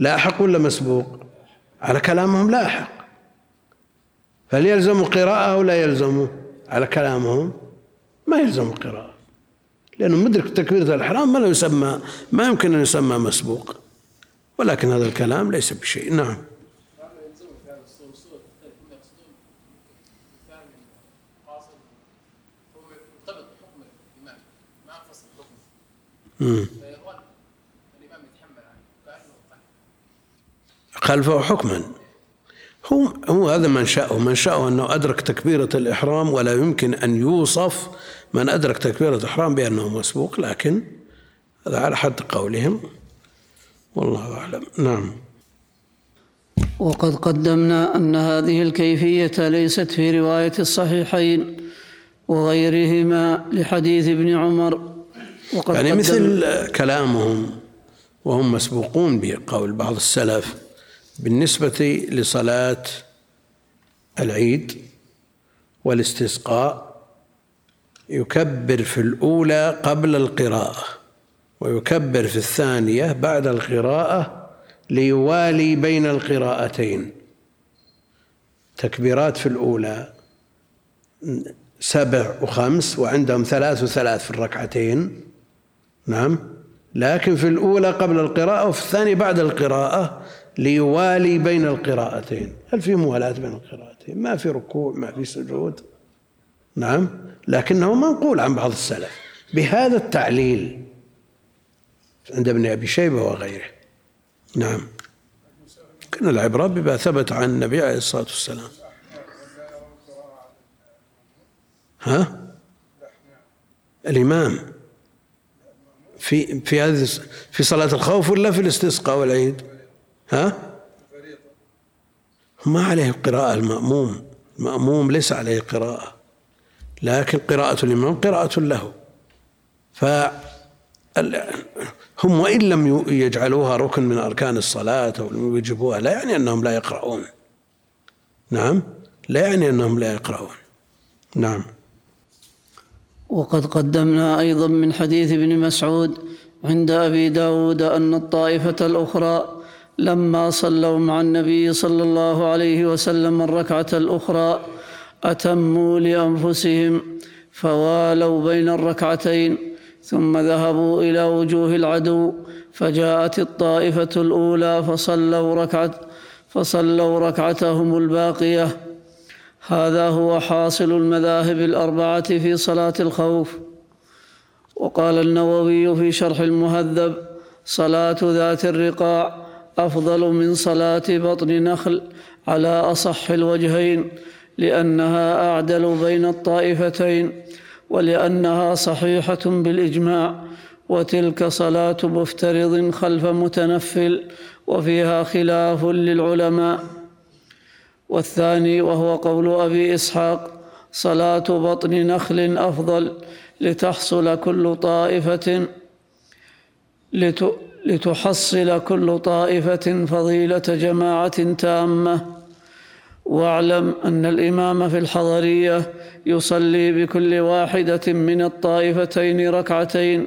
لاحق ولا مسبوق؟ على كلامهم لاحق فهل يلزم قراءة أو لا يلزم؟ على كلامهم ما يلزم قراءة لأنه مدرك تكبيرة الإحرام ما لا يسمى ما يمكن أن يسمى مسبوق. ولكن هذا الكلام ليس بشيء. نعم. خلفه حكما. هو هو هذا منشأه منشأه أنه أدرك تكبيرة الإحرام ولا يمكن أن يوصف من أدرك تكبيرة الإحرام بأنه مسبوق لكن هذا على حد قولهم. والله أعلم. نعم. وقد قدمنا أن هذه الكيفية ليست في رواية الصحيحين وغيرهما لحديث ابن عمر. وقد يعني مثل كلامهم وهم مسبوقون بقول بعض السلف بالنسبة لصلاة العيد والاستسقاء يكبر في الأولى قبل القراءة ويكبر في الثانية بعد القراءة ليوالي بين القراءتين. تكبيرات في الأولى سبع وخمس وعندهم ثلاث وثلاث في الركعتين. نعم. لكن في الأولى قبل القراءة وفي الثانية بعد القراءة ليوالي بين القراءتين. هل في موالاة بين القراءتين؟ ما في ركوع ما في سجود. نعم. لكنه منقول عن بعض السلف. بهذا التعليل عند ابن أبي شيبة وغيره. نعم. كان العبرة بما ثبت عن النبي عليه الصلاة والسلام. ها؟ الإمام. في في هذه في صلاة الخوف ولا في الاستسقاء والعيد؟ ها؟ ما عليه قراءة المأموم. المأموم ليس عليه قراءة. لكن قراءة الإمام قراءة له. ف هم وإن لم يجعلوها ركن من أركان الصلاة أو لم يوجبوها لا يعني أنهم لا يقرؤون. نعم؟ لا يعني أنهم لا يقرؤون. نعم. وقد قدمنا أيضا من حديث ابن مسعود عند أبي داود أن الطائفة الأخرى لما صلوا مع النبي صلى الله عليه وسلم الركعة الأخرى أتموا لأنفسهم فوالوا بين الركعتين ثم ذهبوا إلى وجوه العدو فجاءت الطائفة الأولى فصلوا ركعة فصلوا ركعتهم الباقية هذا هو حاصل المذاهب الأربعة في صلاة الخوف. وقال النووي في شرح المهذب صلاة ذات الرقاع أفضل من صلاة بطن نخل على أصح الوجهين لأنها أعدل بين الطائفتين ولأنها صحيحة بالإجماع وتلك صلاة مفترض خلف متنفل وفيها خلاف للعلماء. والثاني وهو قول أبي إسحاق صلاة بطن نخل أفضل لتحصل كل طائفة لتحصل كل طائفة فضيلة جماعة تامة. واعلم أن الإمام في الحضرية يصلي بكل واحدة من الطائفتين ركعتين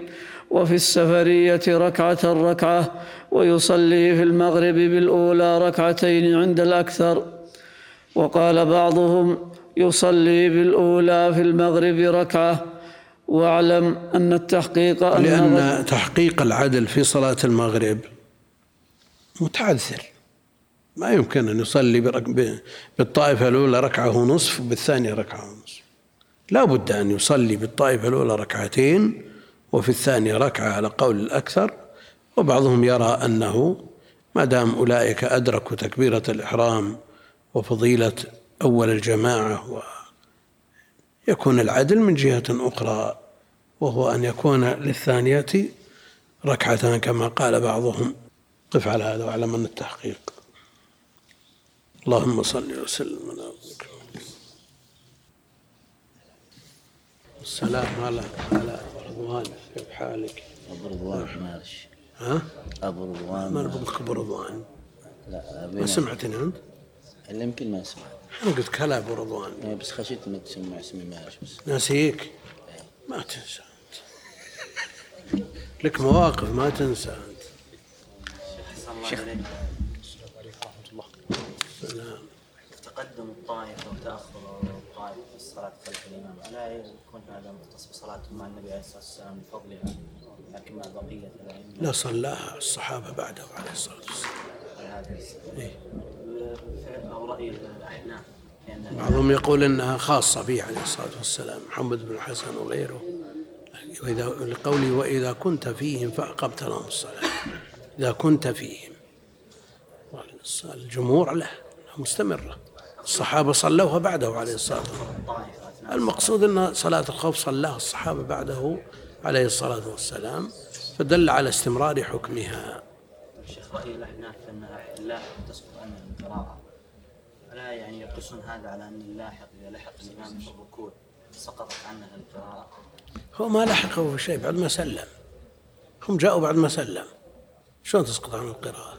وفي السفرية ركعة ركعة ويصلي في المغرب بالأولى ركعتين عند الأكثر. وقال بعضهم يصلي بالأولى في المغرب ركعة. واعلم أن التحقيق أن لأن تحقيق العدل في صلاة المغرب متعذر. ما يمكن أن يصلي بالطائفة الأولى ركعة ونصف وبالثانية ركعة ونصف. لا بد أن يصلي بالطائفة الأولى ركعتين وفي الثانية ركعة على قول الأكثر. وبعضهم يرى أنه ما دام أولئك أدركوا تكبيرة الإحرام وفضيلة أول الجماعة ويكون العدل من جهة أخرى وهو أن يكون للثانية ركعتان كما قال بعضهم. قف على هذا واعلم أن التحقيق. اللهم صل وسلم على السلام على على رضوان كيف حالك؟ أبو رضوان معلش ها؟ أبو رضوان ما نربطك أبو رضوان؟ لا ما سمعتني أنت؟ اللي يمكن ما سمعت أنا قلت كلا ابو رضوان إيه، بس خشيت ما تسمع اسمي معلش بس. ناسيك؟ ما تنسى أنت. لك مواقف ما تنسى أنت. شيخ سلام. تقدم الطائفة وتأخر الطائفة في الصلاة خلف الإمام. لا يكون هذا مختص بصلاتهم مع النبي عليه الصلاة والسلام لفضلها لكن مع بقية لا صلاها الصحابة بعده عليه الصلاة والسلام. إيه؟ أو رأي الأحناف بعضهم يقول إنها خاصة به عليه الصلاة والسلام محمد بن الحسن وغيره. وإذا لقوله وإذا كنت فيهم فأقمت لهم الصلاة. إذا كنت فيهم. الجمهور له مستمرة. الصحابة صلوها بعده عليه الصلاة والسلام. المقصود أن صلاة الخوف صلاها الصحابة بعده عليه الصلاة والسلام. فدل على استمرار حكمها. الشيخ رأي الأحناف أن اللاحق تسقط يعني يقصون هذا على أن اللاحق إذا لحق الإمام في الركوع سقطت عنه القراءة. هو ما لحقه في شيء بعد ما سلم. هم جاءوا بعد ما سلم. شلون تسقط عن القراءة؟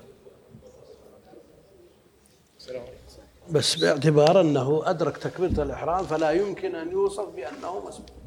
بس باعتبار أنه أدرك تكبيرة الإحرام فلا يمكن أن يوصف بأنه مسبوق